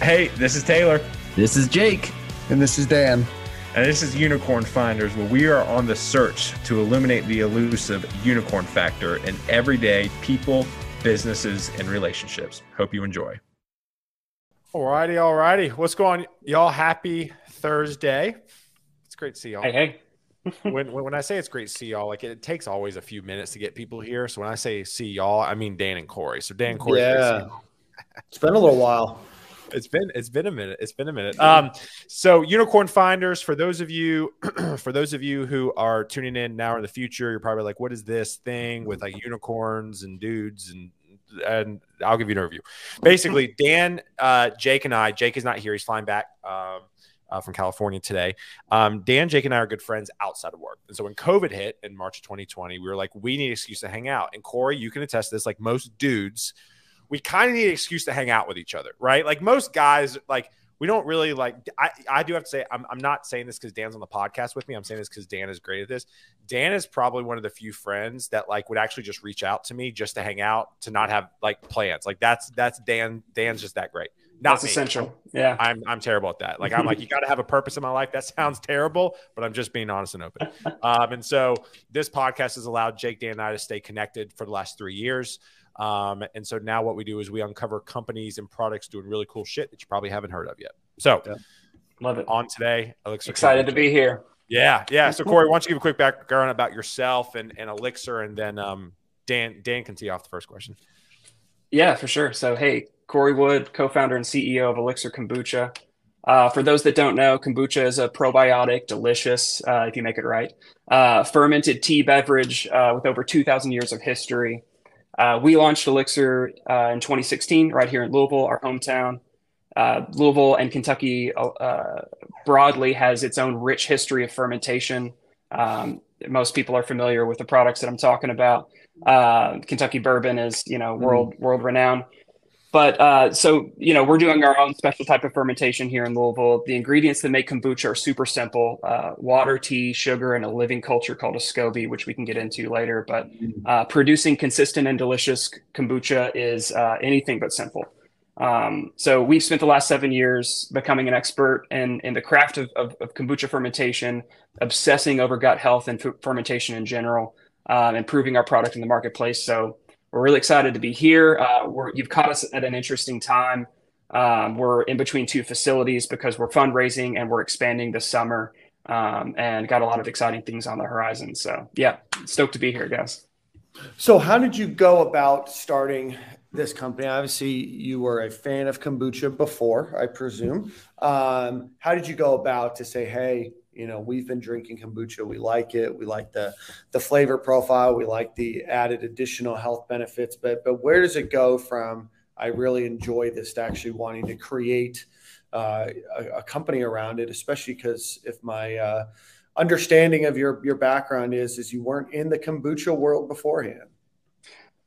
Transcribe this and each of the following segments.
Hey, this is Taylor. This is Jake. And this is Dan. And this is Unicorn Finders, where we are on the search to illuminate the elusive unicorn factor in everyday people, businesses, and relationships. Hope you enjoy. All righty, Alrighty, alrighty. What's going on? Y'all happy Thursday? It's great to see y'all. Hey, hey. when, when I say it's great to see y'all, like it takes always a few minutes to get people here. So when I say see y'all, I mean Dan and Corey. So Dan, Corey, yeah, it's been a little while. It's been it's been a minute. It's been a minute. Um, so unicorn finders for those of you for those of you who are tuning in now or in the future, you're probably like, what is this thing with like unicorns and dudes and and I'll give you an overview. Basically, Dan, uh, Jake, and I. Jake is not here; he's flying back. Um, uh, from California today. Um, Dan, Jake, and I are good friends outside of work. And so when COVID hit in March of 2020, we were like, we need an excuse to hang out. And Corey, you can attest to this. Like most dudes, we kind of need an excuse to hang out with each other, right? Like most guys, like we don't really like. I, I do have to say, I'm, I'm not saying this because Dan's on the podcast with me. I'm saying this because Dan is great at this. Dan is probably one of the few friends that like would actually just reach out to me just to hang out, to not have like plans. Like that's that's Dan. Dan's just that great. Not That's me. essential. Yeah. I'm I'm terrible at that. Like I'm like, you got to have a purpose in my life. That sounds terrible, but I'm just being honest and open. Um, and so this podcast has allowed Jake, Dan, and I to stay connected for the last three years. Um, and so now what we do is we uncover companies and products doing really cool shit that you probably haven't heard of yet. So yeah. love it. On today, Elixir. Excited to be here. Yeah, yeah. So Corey, why don't you give a quick background about yourself and, and Elixir, and then um, Dan Dan can tee off the first question. Yeah, for sure. So hey, Corey Woods, co-founder and CEO of Elixir Kombucha. Uh, for those that don't know, kombucha is a probiotic, delicious uh, if you make it right, uh, fermented tea beverage uh, with over 2,000 years of history. Uh, we launched Elixir uh, in 2016 right here in Louisville, our hometown. Louisville and Kentucky broadly has its own rich history of fermentation. Um, most people are familiar with the products that I'm talking about. Kentucky bourbon is, you know, world mm. world renowned. But uh, so you know, we're doing our own special type of fermentation here in Louisville. The ingredients that make kombucha are super simple: uh, water, tea, sugar, and a living culture called a SCOBY, which we can get into later. But uh, producing consistent and delicious kombucha is uh, anything but simple. Um, so we've spent the last seven years becoming an expert in, in the craft of, of, of kombucha fermentation, obsessing over gut health and fermentation in general, um, improving our product in the marketplace. So we're really excited to be here. Uh, you've caught us at an interesting time. Um, we're in between two facilities because we're fundraising and we're expanding this summer um, and got a lot of exciting things on the horizon. So, yeah, stoked to be here, guys. So, how did you go about starting this company? Obviously, you were a fan of kombucha before, I presume. Um, how did you go about to say, hey, you know, we've been drinking kombucha. We like it. We like the the flavor profile. We like the added additional health benefits. But but where does it go from? I really enjoy this to actually wanting to create uh, a, a, company around it, especially because if my uh, understanding of your your background is is you weren't in the kombucha world beforehand.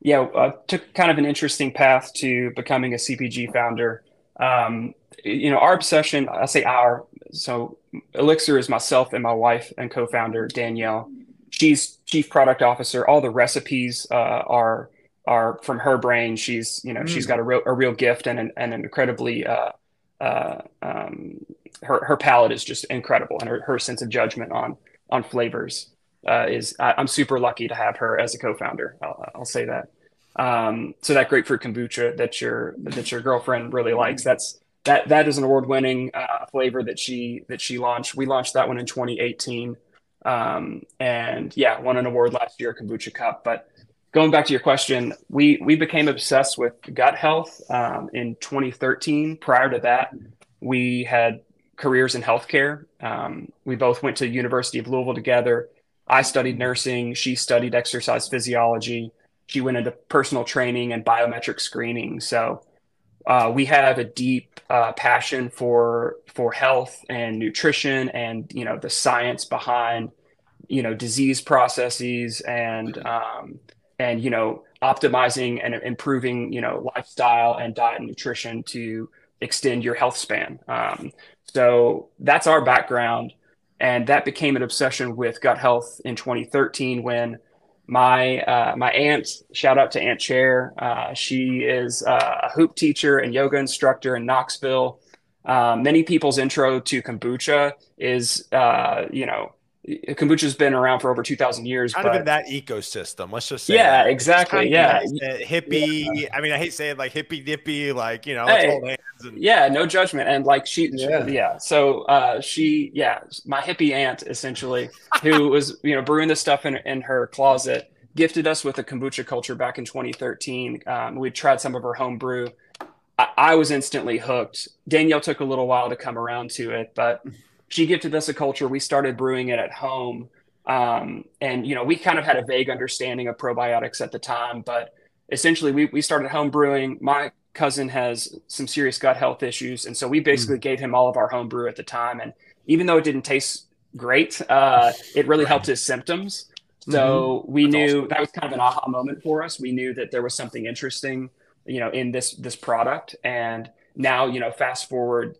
Yeah, I took kind of an interesting path to becoming a CPG founder. Um, you know, our obsession, I say our, so Elixir is myself and my wife and co-founder Danielle. She's chief product officer. All the recipes uh, are are from her brain. She's you know mm. she's got a real a real gift and an, and an incredibly uh, uh, um, her her palate is just incredible and her, her sense of judgment on on flavors uh, is I, am super lucky to have her as a co-founder. I'll, I'll say that. Um, so that grapefruit kombucha that your that your girlfriend really likes. That's that that is an award-winning uh, flavor that she that she launched. We launched that one in 2018, um, and yeah, won an award last year, Kombucha Cup. But going back to your question, we we became obsessed with gut health um, in 2013. Prior to that, we had careers in healthcare. Um, we both went to University of Louisville together. I studied nursing. She studied exercise physiology. She went into personal training and biometric screening. So uh, we have a deep uh, passion for for health and nutrition and you know the science behind you know disease processes and um, and you know optimizing and improving you know lifestyle and diet and nutrition to extend your health span. Um, so that's our background. And that became an obsession with gut health in 2013 when my uh, my aunt shout out to aunt chair uh, she is uh, a hoop teacher and yoga instructor in knoxville. Um, many people's intro to kombucha is, uh, you know, kombucha's been around for over 2000 years kind but, of in that ecosystem let's just say yeah that. exactly yeah hippie yeah. i mean i hate saying like hippie dippy like you know hey, and... yeah no judgment and like she yeah, yeah. so uh she yeah my hippie aunt essentially who was you know brewing this stuff in, in her closet gifted us with a kombucha culture back in 2013 um, we tried some of her home brew I, I was instantly hooked danielle took a little while to come around to it but she gifted us a culture. We started brewing it at home. Um, and, you know, we kind of had a vague understanding of probiotics at the time, but essentially we, we started home brewing. My cousin has some serious gut health issues. And so we basically mm. gave him all of our home brew at the time. And even though it didn't taste great, uh, it really helped his symptoms. So mm-hmm. we That's knew awesome. that was kind of an aha moment for us. We knew that there was something interesting, you know, in this, this product. And, now you know fast forward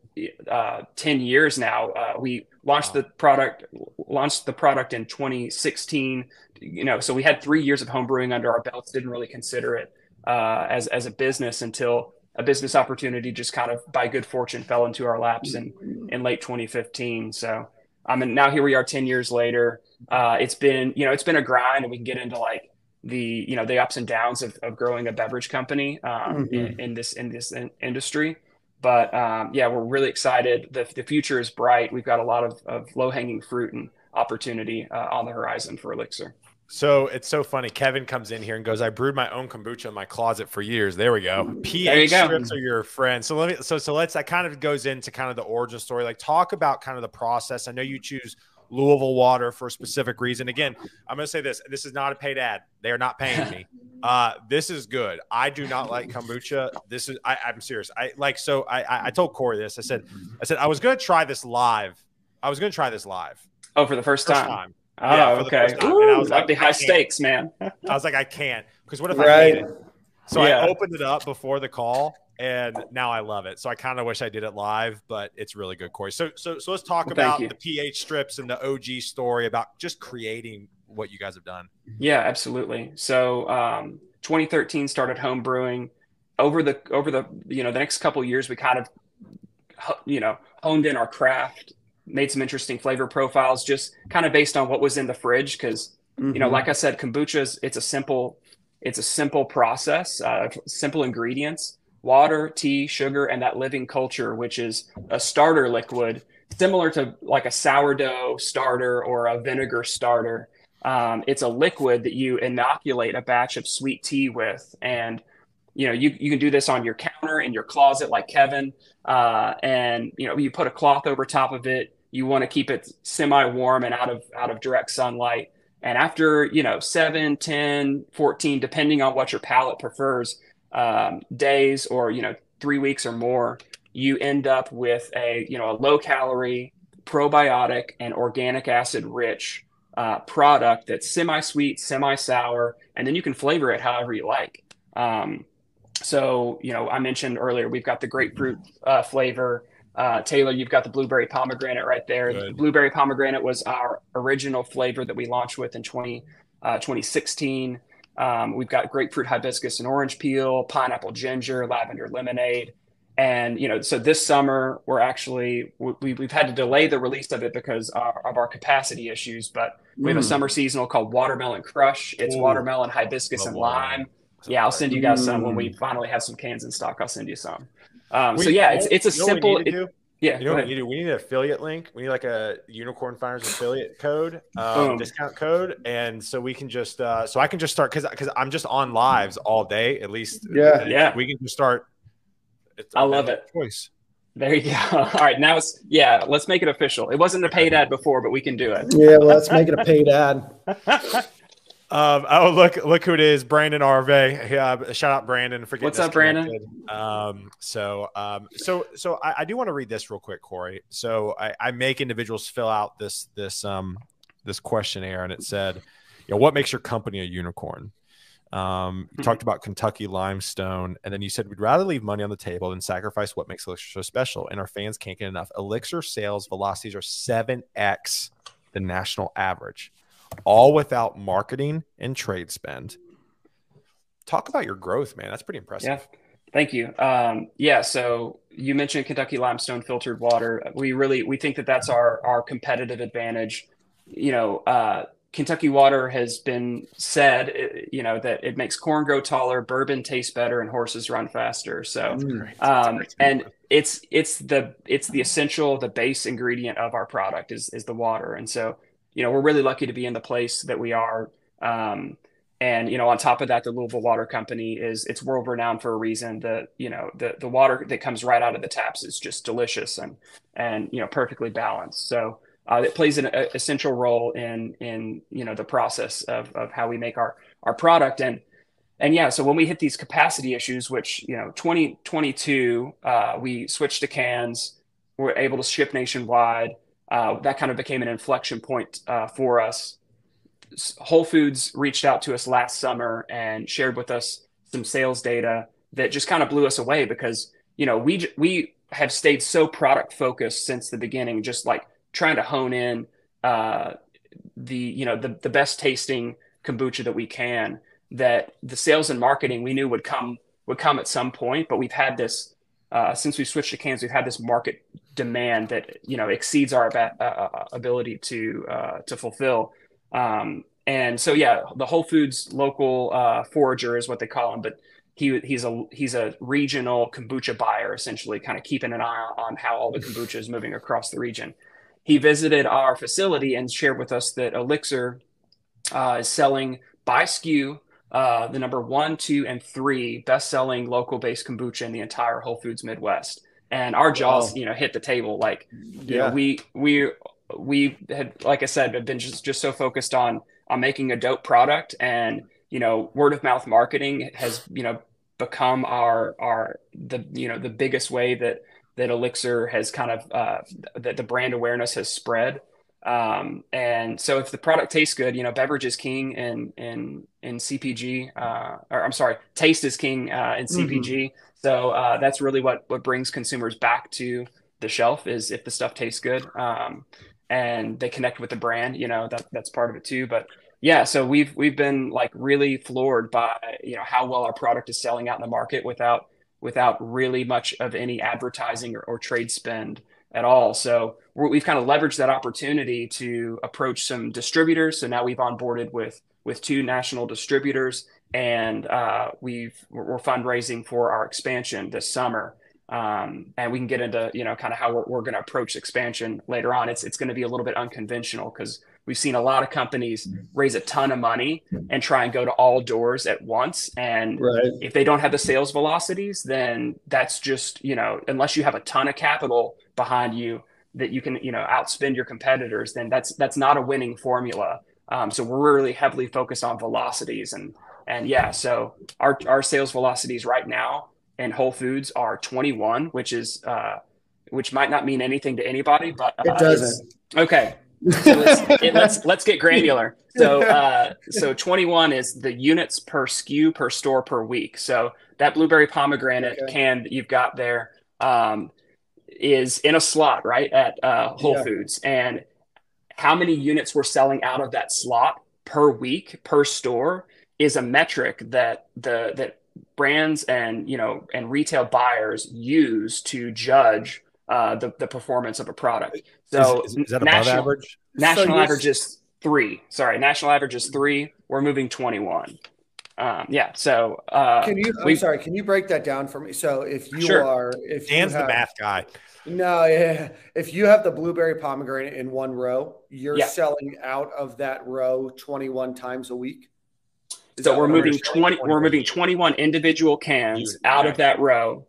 uh, 10 years now uh, we launched wow. the product launched the product in 2016 you know so we had three years of home brewing under our belts didn't really consider it uh, as as a business until a business opportunity just kind of by good fortune fell into our laps in in late 2015 so i mean now here we are 10 years later uh, it's been you know it's been a grind and we can get into like the you know the ups and downs of, of growing a beverage company um, mm-hmm. in, in, this in this in industry but um, yeah we're really excited the, the future is bright we've got a lot of, of low hanging fruit and opportunity uh, on the horizon for elixir so it's so funny. Kevin comes in here and goes, "I brewed my own kombucha in my closet for years." There we go. pH go. strips are your friend. So let me. So so let's. That kind of goes into kind of the origin story. Like talk about kind of the process. I know you choose Louisville water for a specific reason. Again, I'm going to say this. This is not a paid ad. They are not paying me. Uh, this is good. I do not like kombucha. This is. I, am serious. I like. So I, I told Corey this. I said. I said I was going to try this live. I was going to try this live. Oh, for the first, first time. time. Oh, yeah, okay. Ooh, I was like, the high stakes, man. I was like, I can't because what if right. I hate it? So yeah. I opened it up before the call and now I love it. So I kind of wish I did it live, but it's really good, Corey. So so so let's talk well, about the pH strips and the OG story about just creating what you guys have done. Yeah, absolutely. So um, 2013 started home brewing. Over the over the you know the next couple years, we kind of you know honed in our craft, made some interesting flavor profiles, just kind of based on what was in the fridge. Because mm-hmm. you know, mm-hmm. like I said, kombucha is it's a simple it's a simple process, uh, simple ingredients water, tea, sugar, and that living culture, which is a starter liquid, similar to like a sourdough starter or a vinegar starter. Um, it's a liquid that you inoculate a batch of sweet tea with. And, you know, you, you can do this on your counter, in your closet, like Kevin. Uh, and, you know, you put a cloth over top of it. You want to keep it semi warm and out of, out of direct sunlight. And after, you know, 7, 10, 14, depending on what your palate prefers, um, days or you know three weeks or more, you end up with a you know a low calorie, probiotic, and organic acid rich uh, product that's semi sweet, semi sour, and then you can flavor it however you like. Um, so you know I mentioned earlier we've got the grapefruit uh, flavor. Uh, Taylor, you've got the blueberry pomegranate right there. The blueberry pomegranate was our original flavor that we launched with in 20, uh, 2016. Um, we've got grapefruit, hibiscus, and orange peel, pineapple, ginger, lavender, lemonade. And, you know, so this summer we're actually, we, we've had to delay the release of it because of, of our capacity issues, but we have a mm. summer seasonal called Watermelon Crush. It's Ooh. watermelon, hibiscus, and lime. Yeah, I'll send you guys some when we mm. finally have some cans in stock. I'll send you some. Um, so yeah, it's it's a simple. It, yeah. You know what we need? We need an affiliate link. We need like a Unicorn Finders affiliate code, um, discount code, and so we can just uh, so I can just start because because I'm just on lives all day at least. Yeah, yeah. We can just start. I love it. Choice. There you go. All right, now it's yeah. Let's make it official. It wasn't a paid ad before, but we can do it. Yeah, well, let's make it a paid ad. Um, oh look, look who it is, Brandon Arve. Yeah, shout out Brandon for getting What's up, Brandon? Um, so, um, so, so I, I, do want to read this real quick, Corey. So I, I make individuals fill out this this um this questionnaire, and it said, you know, what makes your company a unicorn? Um, hmm. talked about Kentucky limestone, and then you said we'd rather leave money on the table than sacrifice what makes Elixir so special. And our fans can't get enough. Elixir sales velocities are seven x the national average all without marketing and trade spend. Talk about your growth, man. That's pretty impressive. Yeah. Thank you. Um, yeah, so you mentioned Kentucky limestone filtered water. We really we think that that's our our competitive advantage. You know, uh, Kentucky water has been said, uh, you know, that it makes corn grow taller, bourbon taste better, and horses run faster. So, um, and it's it's the it's the essential, the base ingredient of our product is is the water. And so, you know, we're really lucky to be in the place that we are. Um, and you know, on top of that, the Louisville Water Company is it's world renowned for a reason. The you know the the water that comes right out of the taps is just delicious and and you know perfectly balanced. So uh, it plays an a, essential role in in you know the process of of how we make our our product and and yeah so when we hit these capacity issues which you know 2022 uh, we switched to cans we're able to ship nationwide uh, that kind of became an inflection point uh, for us whole foods reached out to us last summer and shared with us some sales data that just kind of blew us away because you know we we have stayed so product focused since the beginning just like trying to hone in uh, the you know the the best tasting kombucha that we can. That the sales and marketing we knew would come would come at some point, but we've had this uh, since we switched to cans. We've had this market demand that you know exceeds our uh, uh, ability to uh, to fulfill. Um, and so yeah, the Whole Foods local uh, forager is what they call him, but he he's a he's a regional kombucha buyer essentially, kind of keeping an eye on how all the kombucha is moving across the region he visited our facility and shared with us that Elixir uh, is selling by SKU uh, the number one, two, and three best-selling local-based kombucha in the entire Whole Foods Midwest. And our jaws, wow. you know, hit the table. Like, you yeah. know, we we we had, like I said, have been just just so focused on on making a dope product, and you know, word of mouth marketing has you know become our our the you know the biggest way that that Elixir has kind of uh, that the brand awareness has spread. Um, and so if the product tastes good, you know, beverage is king in in in CPG. Uh, or I'm sorry, taste is king uh, in CPG. Mm-hmm. So uh, that's really what what brings consumers back to the shelf is if the stuff tastes good um, and they connect with the brand. You know, that that's part of it too. But yeah, so we've we've been like really floored by you know how well our product is selling out in the market without without really much of any advertising or, or trade spend at all. So we have kind of leveraged that opportunity to approach some distributors. So now we've onboarded with with two national distributors, and uh, we've we're fundraising for our expansion this summer. Um, and we can get into you know kind of how we're, we're going to approach expansion later on. It's it's going to be a little bit unconventional because We've seen a lot of companies mm-hmm. raise a ton of money and try and go to all doors at once. And right. if they don't have the sales velocities, then that's just, you know, unless you have a ton of capital behind you that you can, you know, outspend your competitors, then that's that's not a winning formula. Um, so we're really heavily focused on velocities and and yeah, so our our sales velocities right now in Whole Foods are 21, which is uh, which might not mean anything to anybody, but uh, it doesn't. Okay, so let's, it, let's, let's get granular. So uh, so 21 is the units per SKU per store per week. So that blueberry pomegranate okay. can that you've got there um, is in a slot right at uh, Whole yeah. Foods, and how many units we're selling out of that slot per week per store is a metric that the that brands and you know and retail buyers use to judge uh, the, the performance of a product. So is, is, is that above national, average? National so average is three. Sorry, national average is three. We're moving 21. Um, yeah. So uh, can you? I'm we, sorry. Can you break that down for me? So if you sure. are, if Dan's have, the math guy. No, yeah. If you have the blueberry pomegranate in one row, you're yeah. selling out of that row 21 times a week. Is so we're moving 20. We're moving 21 individual cans out of that row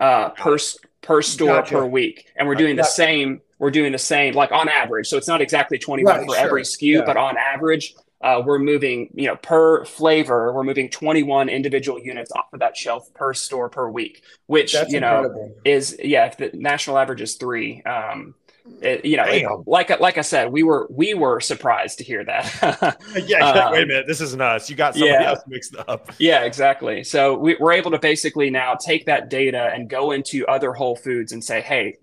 uh, per per store gotcha. per week, and we're doing the same. We're doing the same, like on average. So it's not exactly twenty one right, for sure. every SKU yeah. but on average, uh, we're moving, you know, per flavor, we're moving 21 individual units off of that shelf per store per week, which, That's you know, incredible. is, yeah, if the national average is three, um, it, you know, it, like like I said, we were we were surprised to hear that. yeah, um, wait a minute, this isn't us. You got somebody yeah, else mixed up. Yeah, exactly. So we, we're able to basically now take that data and go into other Whole Foods and say, hey,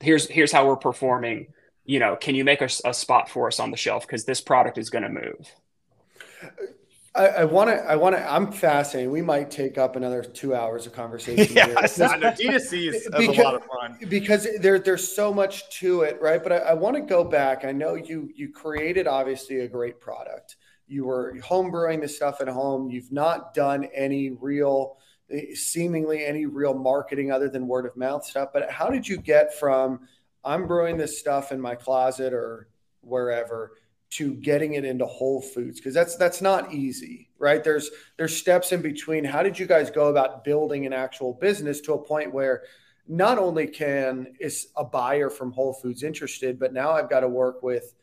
here's here's how we're performing. You know, can you make a, a spot for us on the shelf because this product is going to move. I want to. I want to. I'm fascinated. We might take up another two hours of conversation. yeah, know. D2C is, because, a lot of fun because there, there's so much to it, right? But I, I want to go back. I know you you created obviously a great product. You were home brewing this stuff at home. You've not done any real, eh, seemingly any real marketing other than word of mouth stuff. But how did you get from I'm brewing this stuff in my closet or wherever? To getting it into Whole Foods because that's that's not easy, right? There's there's steps in between. How did you guys go about building an actual business to a point where not only can is a buyer from Whole Foods interested, but now I've got to work with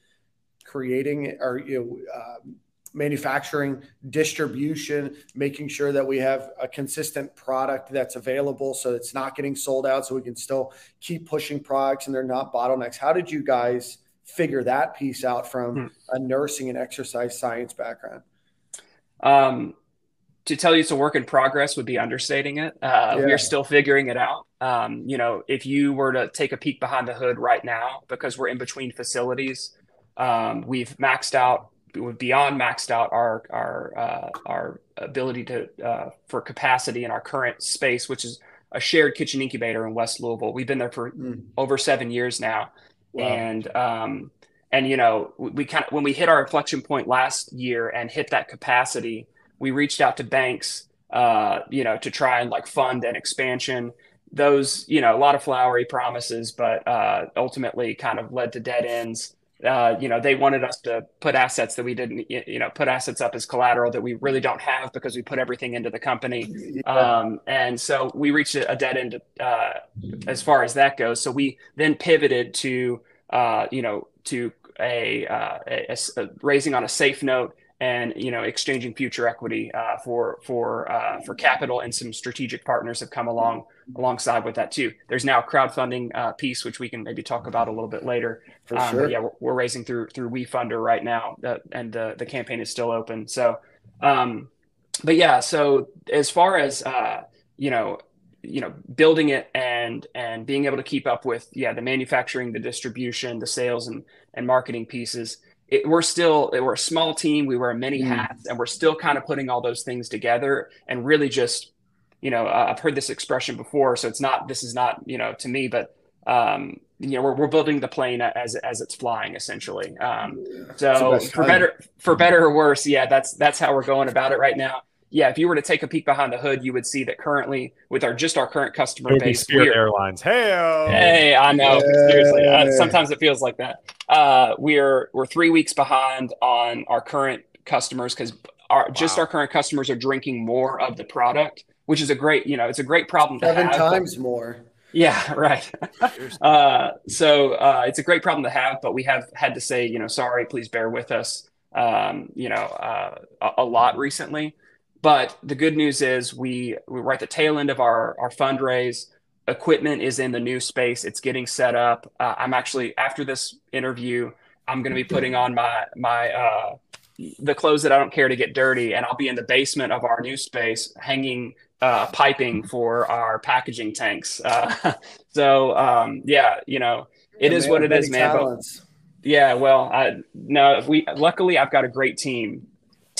creating or you know, uh, manufacturing, distribution, making sure that we have a consistent product that's available so it's not getting sold out, so we can still keep pushing products and they're not bottlenecks. How did you guys? Figure that piece out from hmm. a nursing and exercise science background? Um, to tell you it's a work in progress would be understating it. Uh, yeah. We're still figuring it out. Um, you know, if you were to take a peek behind the hood right now, because we're in between facilities, um, we've maxed out, beyond maxed out our our uh, our ability to uh, for capacity in our current space, which is a shared kitchen incubator in West Louisville. We've been there for mm. over seven years now. Wow. And um, and you know, we, kind of when we hit our inflection point last year and hit that capacity, we reached out to banks, uh, you know, to try and like fund an expansion. Those, you know, a lot of flowery promises, but uh, ultimately kind of led to dead ends. Uh, you know, they wanted us to put assets that we didn't, you know, put assets up as collateral that we really don't have because we put everything into the company. Yeah. Um, and so we reached a dead end uh, as far as that goes. So we then pivoted to, uh, you know, to a, uh, a, a, raising on a safe note and you know exchanging future equity uh, for for uh, for capital and some strategic partners have come along alongside with that too. There's now a crowdfunding uh, piece which we can maybe talk about a little bit later. For um, sure. yeah, we're, we're, raising through through WeFunder right now, and the the campaign is still open. So, um, but yeah, so as far as uh, you know, you know building it and and being able to keep up with yeah the manufacturing the distribution the sales and and marketing pieces it, we're still we're a small team we wear many mm. hats and we're still kind of putting all those things together and really just you know uh, i've heard this expression before so it's not this is not you know to me but um you know we're, we're building the plane as as it's flying essentially. Um so for better for better or worse yeah that's that's how we're going about it right now yeah, if you were to take a peek behind the hood, you would see that currently with our just our current customer Maybe base, Spirit Airlines. Hey, hey, I know. Yeah. Seriously, uh, sometimes it feels like that. Uh, we're we're three weeks behind on our current customers because our wow. just our current customers are drinking more of the product, which is a great you know it's a great problem to Seven have. Seven times more. Yeah, right. uh, so uh, it's a great problem to have, but we have had to say, you know, sorry, please bear with us. Um, you know, uh, a, a, lot recently. But the good news is we we're at the tail end of our our fundraise. Equipment is in the new space. It's getting set up. Uh, I'm actually after this interview, I'm going to be putting on my my uh, the clothes that I don't care to get dirty, and I'll be in the basement of our new space hanging uh, piping for our packaging tanks. Uh, so um, yeah, you know, it is what it is, man. But, yeah, well, I, no, we luckily I've got a great team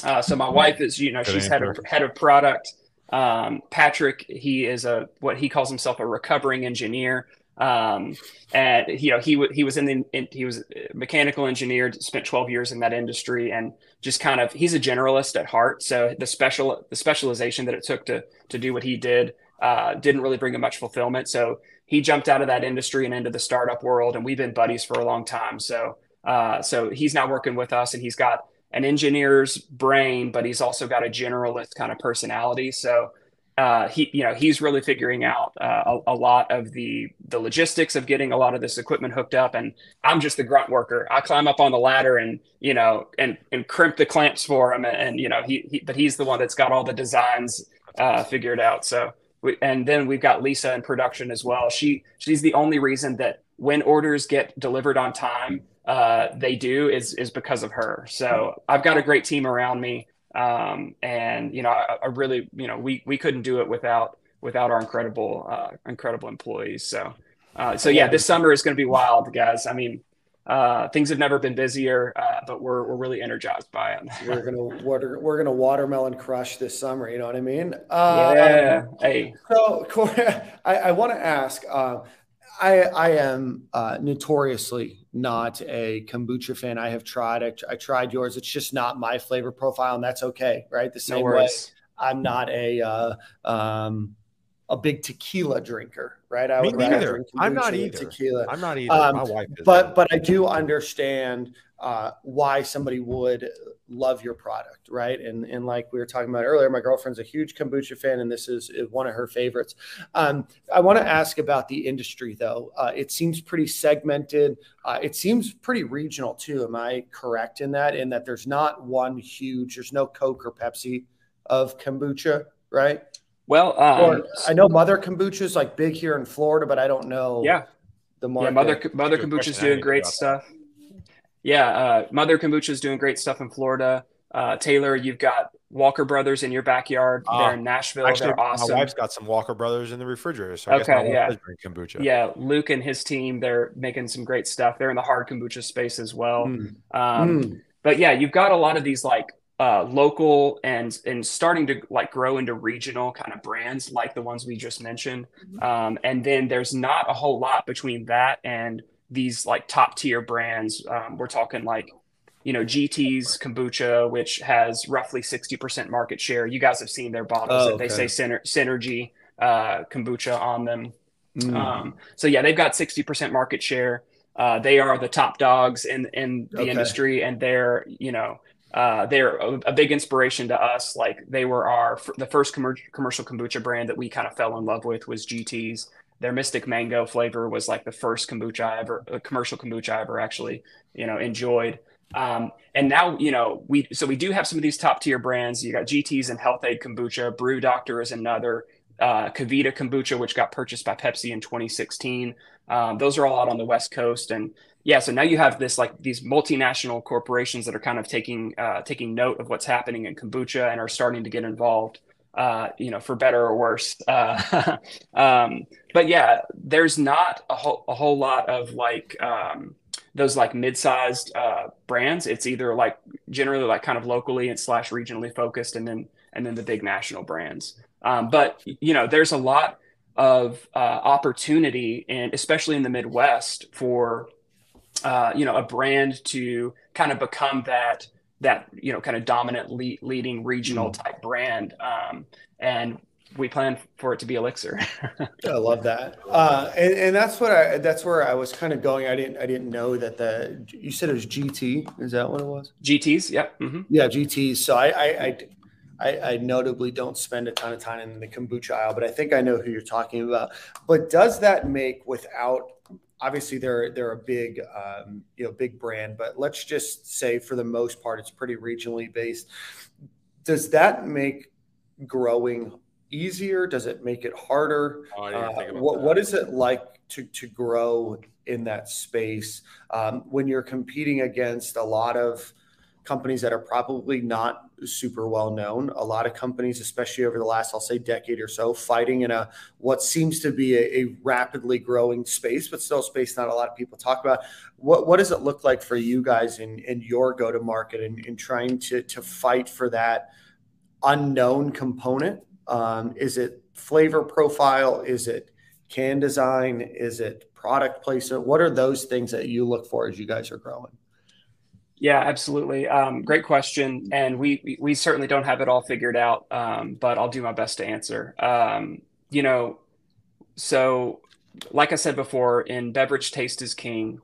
uh, so my wife is, you know, Good she's head of, head of product. Um, Patrick, he is a what he calls himself a recovering engineer. Um, and you know, he he was in the in, he was a mechanical engineer, spent 12 years in that industry, and just kind of he's a generalist at heart. So the special the specialization that it took to to do what he did uh, didn't really bring him much fulfillment. So he jumped out of that industry and into the startup world, and we've been buddies for a long time. So uh, so he's now working with us, and he's got an engineer's brain, but he's also got a generalist kind of personality. So uh, he, you know, he's really figuring out uh, a, a, lot of the the logistics of getting a lot of this equipment hooked up. And I'm just the grunt worker. I climb up on the ladder and you know and and crimp the clamps for him. And, and you know he, he, but he's the one that's got all the designs uh, figured out. So we, and then we've got Lisa in production as well. She she's the only reason that when orders get delivered on time uh, they do is is because of her. So I've got a great team around me, um, and you know, I, I, really, you know, we we couldn't do it without without our incredible uh, incredible employees. So, uh, so yeah, this summer is going to be wild, guys. I mean, Uh, things have never been busier, uh, but we're we're really energized by it. we're gonna water we're gonna watermelon crush this summer. You know what I mean? Uh, yeah. Hey. So, I, I want to ask. Uh, I I am uh, notoriously not a kombucha fan. I have tried. I, I, tried yours. It's just not my flavor profile, and that's okay, right? The same no way I'm not a uh, um, a big tequila drinker, right? I Me would neither. I'm not either. Tequila. I'm not either. Um, My wife is. But but I do understand uh, why somebody would love your product, right? And and like we were talking about earlier, my girlfriend's a huge kombucha fan, and this is, is one of her favorites. Um, I want to ask about the industry, though. Uh, it seems pretty segmented. Uh, it seems pretty regional too. Am I correct in that? In that there's not one huge. There's no Coke or Pepsi of kombucha, right? Well, um, I know Mother Kombucha is like big here in Florida, but I don't know. Yeah, the market. Yeah, Mother Mother Kombucha is doing great stuff. That. Yeah, uh, Mother Kombucha is doing great stuff in Florida. Uh, Taylor, you've got Walker Brothers in your backyard. Uh, They're in Nashville. Actually, They're awesome. My wife's got some Walker Brothers in the refrigerator. So okay, yeah. kombucha. Yeah, Luke and his team, they're making some great stuff. They're in the hard kombucha space as well. Mm. Um, mm. But yeah, you've got a lot of these like uh, local and and starting to like grow into regional kind of brands like the ones we just mentioned. Mm-hmm. Um, and then there's not a whole lot between that and these like top tier brands. Um, we're talking like you know GT's kombucha, which has roughly sixty percent market share. You guys have seen their bottles; oh, okay. they say Syner- Synergy uh, kombucha on them. Mm. Um, so yeah, they've got sixty percent market share. Uh, they are the top dogs in in the okay. industry, and they're you know uh, they're a, a, big inspiration to us. Like they were our the first commercial kombucha brand that we kind of fell in love with was GT's. Their Mystic Mango flavor was like the first kombucha I ever, a commercial kombucha I ever actually, you know, enjoyed. Um, and now, you know, we so we do have some of these top tier brands. You got GT's and Health-Ade Kombucha. Brew Doctor is another. Uh, KeVita Kombucha, which got purchased by Pepsi in 2016. Um, those are all out on the West Coast, and yeah, so now you have this like these multinational corporations that are kind of taking uh, taking note of what's happening in kombucha and are starting to get involved. Uh, you know, for better or worse. Uh, um, but yeah, there's not a whole a whole lot of like um, those like mid-sized uh, brands. It's either like generally like kind of locally and slash regionally focused, and then and then the big national brands. Um, but you know, there's a lot of uh, opportunity, and especially in the Midwest for uh, you know, a brand to kind of become that that you know kind of dominant lead, leading regional mm. type brand. Um, and we plan for it to be Elixir. I love that, uh, and, and that's what I that's where I was kind of going. I didn't I didn't know that the you said it was GT. Is that what it was? GTS. yeah Mm-hmm. Yeah, GTS. So I, I I, I I notably don't spend a ton of time in the kombucha aisle, but I think I know who you're talking about. But does that make without obviously they're they're a big um, you know big brand, but let's just say for the most part it's pretty regionally based. Does that make growing easier? Does it make it harder? Oh, uh, what what is it like to to grow in that space um, when you're competing against a lot of companies that are probably not super well known. A lot of companies, especially over the last, I'll say, decade or so, fighting in a what seems to be a, a, rapidly growing space, but still space not a lot of people talk about. What what does it look like for you guys in, in your go to market and in trying to to fight for that unknown component? Um, is it flavor profile? Is it can design? Is it product placement? What are those things that you look for as you guys are growing? Yeah, absolutely. Um, great question, and we we certainly don't have it all figured out, um, but I'll do my best to answer. Um, you know, so like I said before, in beverage taste is king.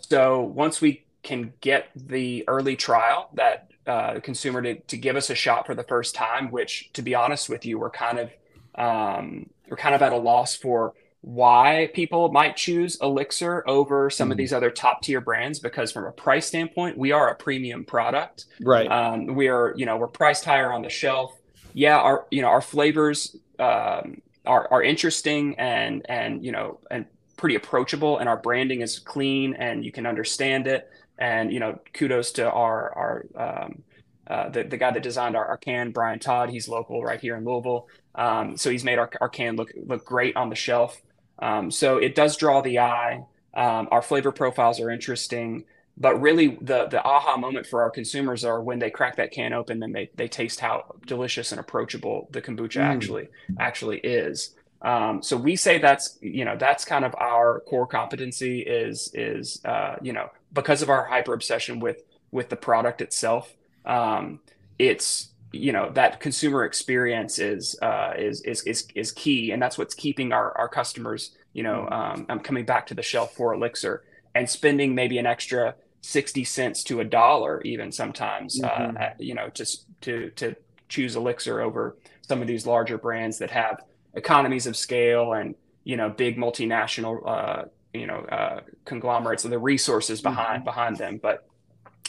So once we can get the early trial that uh, consumer to, to give us a shot for the first time, which to be honest with you, we're kind of um, we're kind of at a loss for why people might choose Elixir over some mm. of these other top tier brands because from a price standpoint, we are a premium product. Right. Um, we are, you know, we're priced higher on the shelf. Yeah, our you know our flavors um, are are interesting and and you know and pretty approachable, and our branding is clean and you can understand it. And you know, kudos to our our um, uh, the, the guy that designed our, our can, Brian Todd. He's local right here in Louisville. Um, so he's made our, our can look look great on the shelf. Um, so it does draw the eye. Um, our flavor profiles are interesting, but really the the aha moment for our consumers are when they crack that can open and they they taste how delicious and approachable the kombucha mm. actually actually is. Um, so we say that's you know that's kind of our core competency is is uh, you know because of our hyper obsession with with the product itself. Um, it's you know that consumer experience is uh, is is is is key, and that's what's keeping our our customers you know um, um coming back to the shelf for Elixir and spending maybe an extra 60 cents to a dollar even sometimes uh, mm-hmm. uh, you know just to to choose elixir over some of these larger brands that have economies of scale and you know big multinational uh, you know uh, conglomerates and the resources behind mm-hmm. behind them but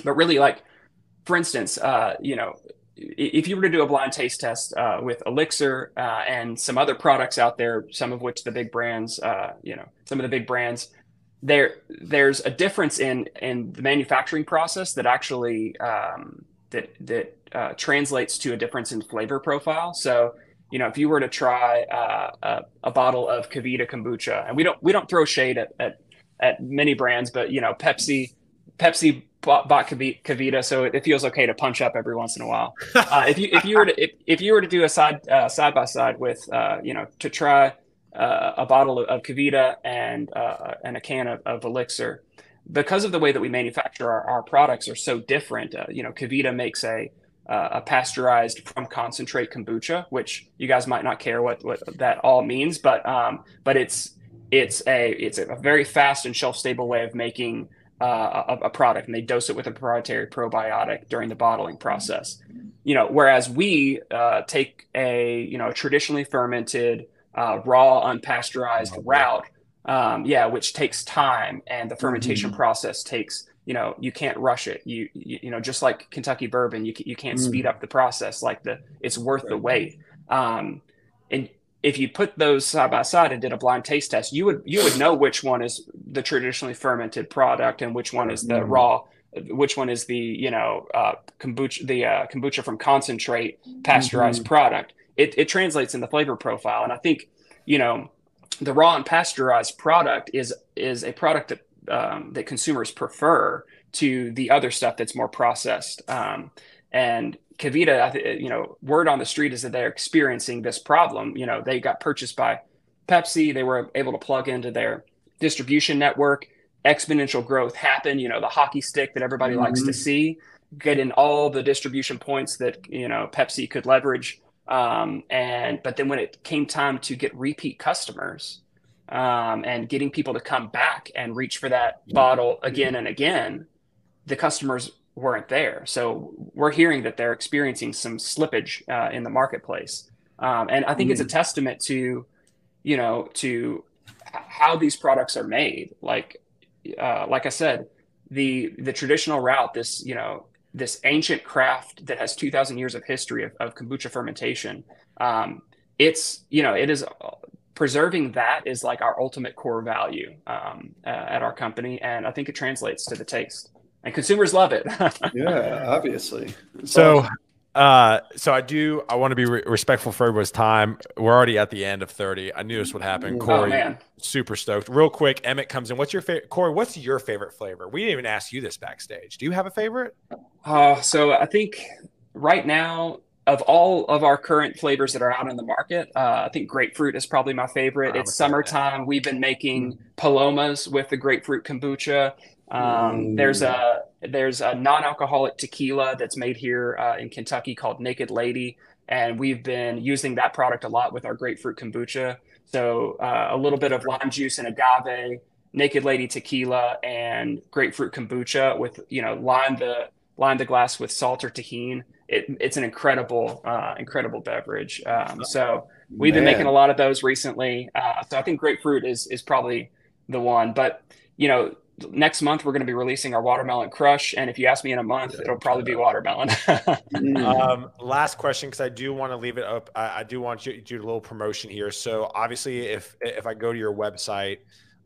but really like for instance uh, you know if you were to do a blind taste test uh, with elixir uh, and some other products out there some of which the big brands uh, you know some of the big brands there there's a difference in in the manufacturing process that actually um, that that uh, translates to a difference in flavor profile. So you know if you were to try uh, a, a, bottle of KeVita kombucha, and we don't we don't throw shade at, at at many brands, but you know Pepsi Pepsi bought, KeVita, so it, feels okay to punch up every once in a while. Uh, if you if you were to if, if you were to do a side uh, side by side with uh, you know to try uh, a bottle of, of KeVita and uh, and a can of, of, Elixir. Because of the way that we manufacture our, our products are so different, uh, you know, KeVita makes a a pasteurized from concentrate kombucha, which you guys might not care what what that all means, but um, but it's it's a it's a very fast and shelf stable way of making uh, a, a, product, and they dose it with a proprietary probiotic during the bottling process. You know, whereas we uh, take a you know traditionally fermented uh, raw, unpasteurized oh, route. Um, yeah, which takes time, and the fermentation mm-hmm. process takes. You know, you can't rush it. You, you, you know, just like Kentucky bourbon, you you can't mm-hmm. speed up the process. Like the, it's worth right. the wait. Um, and if you put those side by side and did a blind taste test, you would you would know which one is the traditionally fermented product and which one is the mm-hmm. raw, which one is the you know uh, kombucha the uh, kombucha from concentrate pasteurized mm-hmm. product it, it translates in the flavor profile. And I think, you know, the raw and pasteurized product is is a product that um, that consumers prefer to the other stuff that's more processed. Um, and KeVita, you know, word on the street is that they're experiencing this problem. You know, they got purchased by Pepsi. They were able to plug into their distribution network. Exponential growth happened. You know, the hockey stick that everybody mm-hmm. likes to mm-hmm. see, getting all the distribution points that you know Pepsi could leverage um, and but then when it came time to get repeat customers um, and getting people to come back and reach for that bottle again and again, the customers weren't there. So we're hearing that they're experiencing some slippage uh, in the marketplace, um, and I think mm. it's a mm. testament to, you know, to how these products are made. Like, uh, like I said, the the traditional route, this you know this ancient craft that has 2000 years of history of, of kombucha fermentation um, it's you know it is preserving that is like our ultimate core value um, uh, at our company and i think it translates to the taste and consumers love it yeah obviously so uh, so I do. I want to be re- respectful for everybody's time. We're already at the end of thirty. I knew this would happen. Oh, Corey, man. super stoked. Real quick, Emmett comes in. What's your favorite? Corey, what's your favorite flavor? We didn't even ask you this backstage. Do you have a favorite? Uh, so I think right now, of all of our current flavors that are out in the market, uh, I think grapefruit is probably my favorite. it's summertime. We've been making palomas with the grapefruit kombucha. Um, there's a there's a non-alcoholic tequila that's made here uh, in Kentucky called Naked Lady, and we've been using that product a lot with our grapefruit kombucha. So uh, a little bit of lime juice and agave, Naked Lady tequila, and grapefruit kombucha with you know lime the lime the glass with salt or Tajín. It, it's an incredible uh, incredible beverage. Um, so we've Man. been making a lot of those recently. Uh, so I think grapefruit is is probably the one, but you know next month we're going to be releasing our watermelon crush and if you ask me in a month it'll probably be watermelon. Um, last question because i do want to leave it up I, I, do want you to do a little promotion here. So obviously if if i go to your website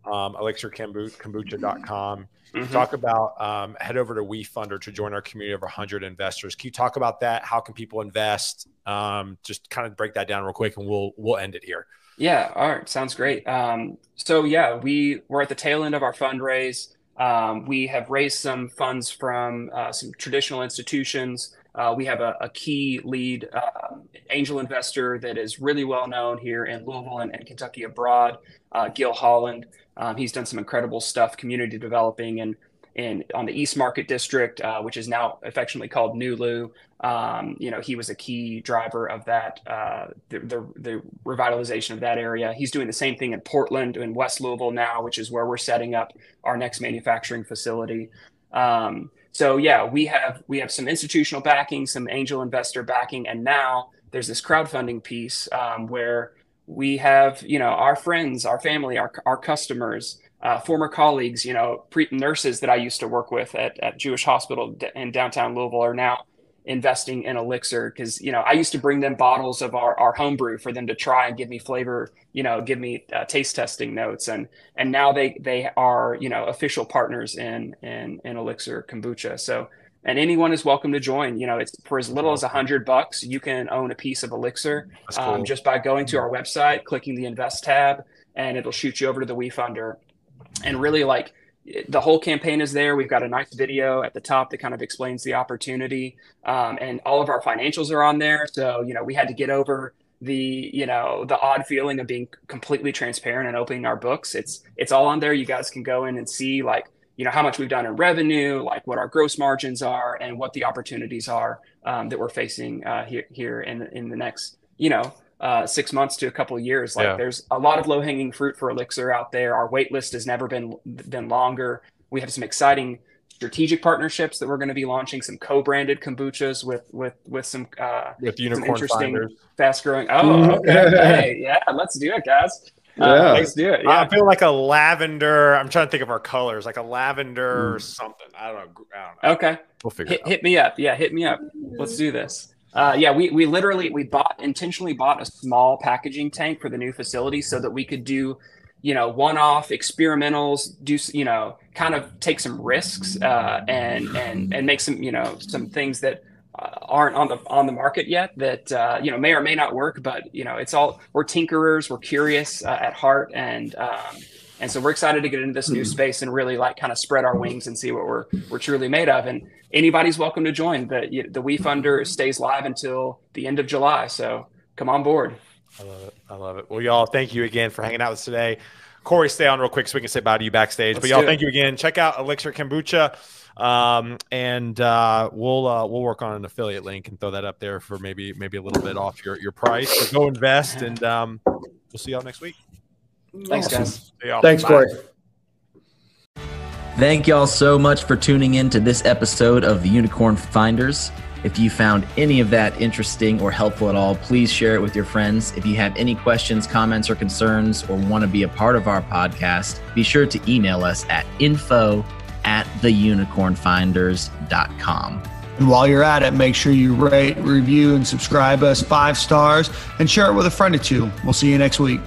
um, elixirkombucha.com mm-hmm. talk about um, head over to WeFunder to join our community of 100 investors. Can you talk about that? How can people invest? Um, just kind of break that down real quick and we'll we'll end it here Yeah, all right, sounds great. Um, so yeah, we we're at the tail end of our fundraise. Um, we have raised some funds from uh, some traditional institutions. Uh, we have a, a key lead uh, angel investor that is really well known here in Louisville and, and Kentucky abroad, uh, Gill Holland. Um, he's done some incredible stuff, community developing and in on the East Market District, uh, which is now affectionately called Nulu. Um, you know, he was a key driver of that, uh, the, the, the, revitalization of that area. He's doing the same thing in Portland and West Louisville now, which is where we're setting up our next manufacturing facility. Um, so yeah, we have we have some institutional backing, some angel investor backing, and now there's this crowdfunding piece um, where we have you know our friends, our family, our our customers uh, former colleagues, you know, pre- nurses that I used to work with at, at Jewish Hospital in downtown Louisville are now investing in Elixir because you know I used to bring them bottles of our our homebrew for them to try and give me flavor, you know, give me uh, taste testing notes, and and now they they are you know official partners in in in Elixir kombucha. So and anyone is welcome to join. You know, it's for as little as a hundred bucks, you can own a piece of Elixir cool. um, just by going to our website, clicking the invest tab, and it'll shoot you over to the WeFunder and really like the whole campaign is there. We've got a nice video at the top that kind of explains the opportunity, um, and all of our financials are on there. So you know, we had to get over the you know the odd feeling of being completely transparent and opening our books. It's it's all on there. You guys can go in and see like you know how much we've done in revenue, like what our gross margins are, and what the opportunities are um, that we're facing uh, here here in in the next you know uh, six months to a couple of years. Like yeah. there's a lot of low hanging fruit for Elixir out there. Our wait list has never been been longer. We have some exciting strategic partnerships that we're going to be launching. Some co-branded kombuchas with with with some uh, with unicorn some interesting, finders. fast growing. Oh, okay, hey, yeah, let's do it, guys. Uh, let's do it. Yeah. I feel like a lavender. I'm trying to think of our colors, like a lavender mm. something. I don't know. I don't know. Okay, we'll figure. Hit, hit me up. Yeah, hit me up. Let's do this. Uh, yeah, we, we literally we bought intentionally bought a small packaging tank for the new facility so that we could do, you know, one-off experimentals, do you know, kind of take some risks uh, and and and make some you know some things that uh, aren't on the on the market yet that uh, you know may or may not work, but you know it's all we're tinkerers, we're curious uh, at heart, and um, and so we're excited to get into this new hmm. space and really like kind of spread our wings and see what we're we're truly made of. And anybody's welcome to join. The the WeFunder stays live until the end of July, so come on board. I love it. I love it. Well, y'all, thank you again for hanging out with us today. Corey, stay on real quick so we can say bye to you backstage. Let's but y'all, thank you again. Check out Elixir Kombucha, um, and uh, we'll uh, we'll work on an affiliate link and throw that up there for maybe maybe a little bit off your your price. So go invest, and um, we'll see y'all next week. Thanks, guys. Thanks, Corey. Thank y'all so much for tuning in to this episode of the Unicorn Finders. If you found any of that interesting or helpful at all, please share it with your friends. If you have any questions, comments, or concerns, or want to be a part of our podcast, be sure to email us at info at theunicornfinders.com. And while you're at it, make sure you rate, review, and subscribe us five stars and share it with a friend or two. We'll see you next week.